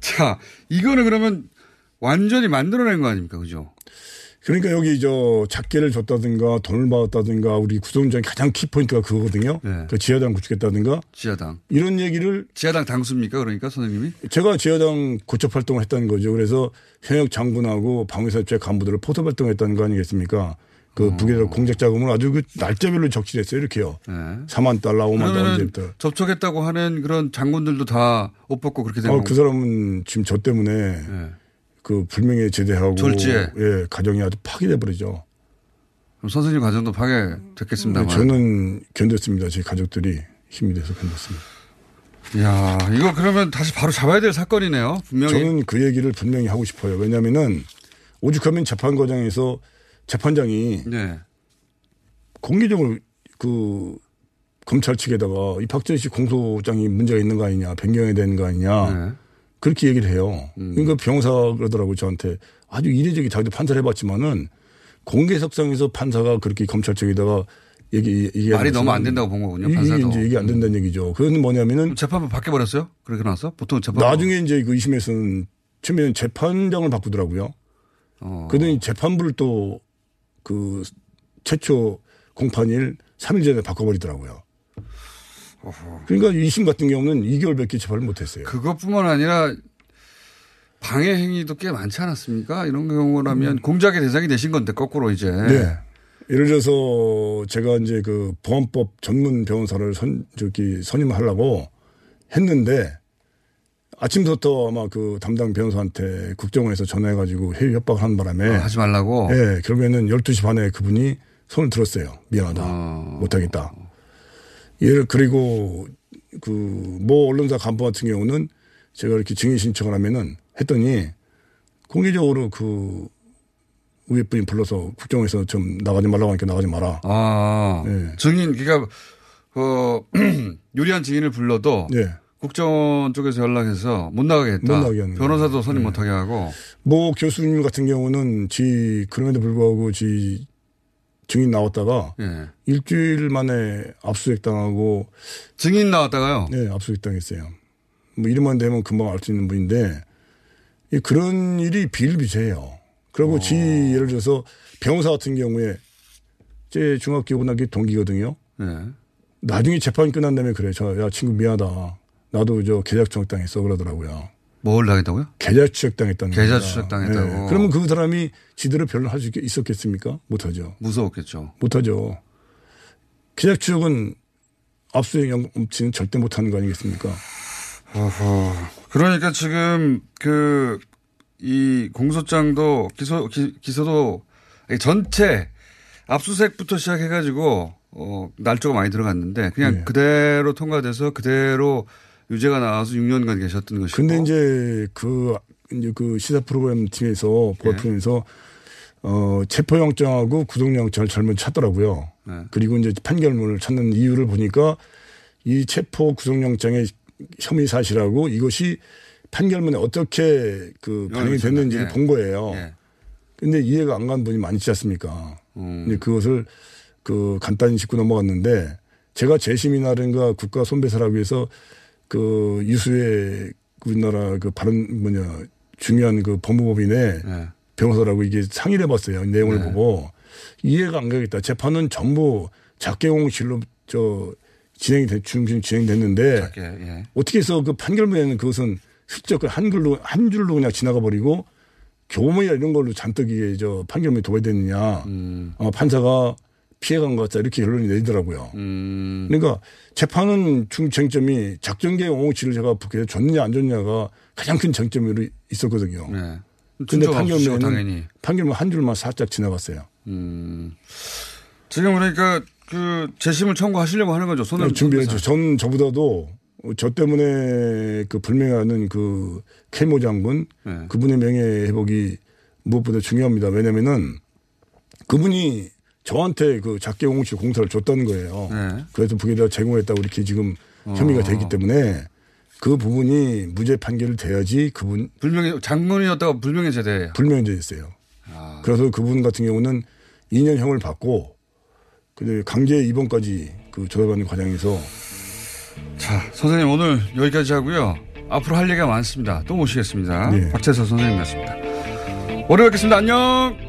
자, 이거는 그러면 완전히 만들어낸 거 아닙니까? 그죠? 그러니까 여기 저 작계를 줬다든가 돈을 받았다든가 우리 구성장 가장 키포인트가 그거거든요. 그 지하당 구축했다든가 지하당. 이런 얘기를 지하당 당수입니까? 그러니까 선생님이? 제가 지하당 고첩 활동을 했다는 거죠. 그래서 현역 장군하고 방위사업체 간부들을 포섭 활동했다는 거 아니겠습니까? 그 북에서 공작 자금을 아주 그 날짜별로 적시했어요. 이렇게요. 4만 달러, 5만 달러 언제부터. 접촉했다고 하는 그런 장군들도 다 옷 벗고 그렇게 되는 어, 거그 사람은 지금 저 때문에 그 불명예 제대하고 졸지에. 예, 가정이 아주 파괴돼 버리죠. 그럼 선생님 가정도 파괴됐겠습니다만. 네, 저는 견뎠습니다. 제 가족들이 힘이 돼서 견뎠습니다. 야 이거 그러면 다시 바로 잡아야 될 사건이네요. 분명히. 저는 그 얘기를 분명히 하고 싶어요. 왜냐하면은 오죽하면 재판 과정에서 재판장이 네. 공개적으로 그 검찰 측에다가 이 박재희 씨 공소장이 문제가 있는 거 아니냐, 변경해야 되는 거 아니냐. 네. 그렇게 얘기를 해요. 음. 그러니까 변호사가 그러더라고요, 저한테. 아주 이례적이 자기도 판사를 해봤지만은 공개석상에서 판사가 그렇게 검찰 측에다가 얘기, 얘기 말이 너무 안 된다고 본 거군요, 판사도. 음. 이제 얘기 안 된다는 얘기죠. 그건 뭐냐면은. 재판부 바뀌어 버렸어요? 그렇게 나서? 보통 재판 나중에 이제 그 2심에서는 처음에는 재판장을 바꾸더라고요. 어. 그러더니 재판부를 또 그 최초 공판일 3일 전에 바꿔버리더라고요. 그러니까 2심 같은 경우는 2개월밖에 재판을 못했어요. 그것뿐만 아니라 방해 행위도 꽤 많지 않았습니까? 이런 경우라면 공작의 대상이 되신 건데 거꾸로 이제. 음. 네. 예를 들어서 제가 이제 그 보안법 전문 변호사를 선, 저기 선임하려고 했는데 아침부터 아마 그 담당 변호사한테 국정원에서 전화해가지고 회의 협박을 하는 바람에. 아, 하지 말라고? 예, 결국에는 12시 반에 그분이 손을 들었어요. 미안하다. 못하겠다. 예를, 그리고 그, 뭐 언론사 간부 같은 경우는 제가 이렇게 증인 신청을 하면은 했더니 공개적으로 그 위에 분이 불러서 국정원에서 좀 나가지 말라고 하니까 나가지 마라. 아. 네. 증인, 그러니까, 어, <clears throat> 유리한 증인을 불러도. 네. 국정원 쪽에서 연락해서 못 나가게 했다. 못 나가게 하는. 변호사도 선임 네. 못하게 하고. 뭐 교수님 같은 경우는 지 그럼에도 불구하고 지 증인 나왔다가 예. 일주일 만에 압수수색 당하고 증인 나왔다가요? 네, 압수수색 당했어요. 뭐 이름만 되면 금방 알 수 있는 분인데 이 그런 일이 비일비재해요. 그리고 지 예를 들어서 변호사 같은 경우에 제 중학교 고등학교 동기거든요. 네. 나중에 재판이 끝난 다음에 그래. 저, 야, 친구 미안하다. 나도 저 계좌추적 당했어. 그러더라고요. 뭘 당했다고요? 계좌 추적 당했다는 계좌 겁니다. 추적 당했다고. 그러면 그 사람이 지대로 변론할 수 있- 있었겠습니까? 못하죠. 무서웠겠죠. 못하죠. 계좌 추적은 압수수색 영업치는 절대 못하는 거 아니겠습니까? 어허. 그러니까 지금 그, 이 공소장도 기소, 기, 기소도 전체 압수수색부터 시작해가지고, 어, 날조가 많이 들어갔는데 그냥 네. 그대로 통과돼서 그대로 유죄가 나와서 6년간 계셨던 것이고. 근데 이제 그, 이제 그 시사 프로그램 팀에서, 보아 프로그램에서 어, 체포영장하고 구속영장을 젊은 찾더라고요. 네. 그리고 이제 판결문을 찾는 이유를 보니까 이 체포 구속영장의 혐의 사실하고 이것이 판결문에 어떻게 그 반영이 됐는지를 예. 본 거예요. 예. 근데 이해가 안 간 분이 많지 않습니까? 음. 근데 그것을 그 간단히 짚고 넘어갔는데 제가 재심이나든가 국가 손배사라고 해서 그 유수의 우리나라 그 바른 뭐냐 중요한 그 법무법인의 네. 변호사라고 이게 상의를 해봤어요. 내용을 보고 이해가 안 가겠다. 재판은 전부 작계공실로 저 진행이 됐, 중심 진행됐는데 작게, 예. 어떻게 해서 그 판결문에는 그것은 슬쩍 그 한글로 한 줄로 그냥 지나가 버리고 교모야 이런 걸로 잔뜩 이게 저 판결문이 도배됐느냐. 음. 어, 판사가 피해간 것 같다 이렇게 결론이 내리더라고요. 음. 그러니까 재판은 중쟁점이 작전계획 557을 제가 북에 줬느냐 안 줬느냐가 가장 큰 쟁점으로 있었거든요. 네. 근데 판결문에는 당연히. 판결문 한 줄만 살짝 지나갔어요. 음. 지금 그러니까 그 재심을 청구하시려고 하는 거죠. 손을 네, 준비했죠. 전 저보다도 저 때문에 그 불명하는 그 케모 장군 네. 그분의 명예 회복이 무엇보다 중요합니다. 왜냐면은 그분이 저한테 그 작계공실 공사를 줬다는 거예요. 네. 그래서 북에다 제공했다고 이렇게 지금 어. 혐의가 되기 때문에 그 부분이 무죄 판결을 돼야지 그분 불명예 장군이었다가 불명예 제대. 불명예됐어요. 아. 그래서 그분 같은 경우는 2년형을 받고 근데 강제 입원까지 그 조사받는 과정에서 자, 선생님 오늘 여기까지 하고요. 앞으로 할 얘기가 많습니다. 또 모시겠습니다. 네. 박재서 선생님이었습니다. 월요일 뵙겠습니다. 안녕!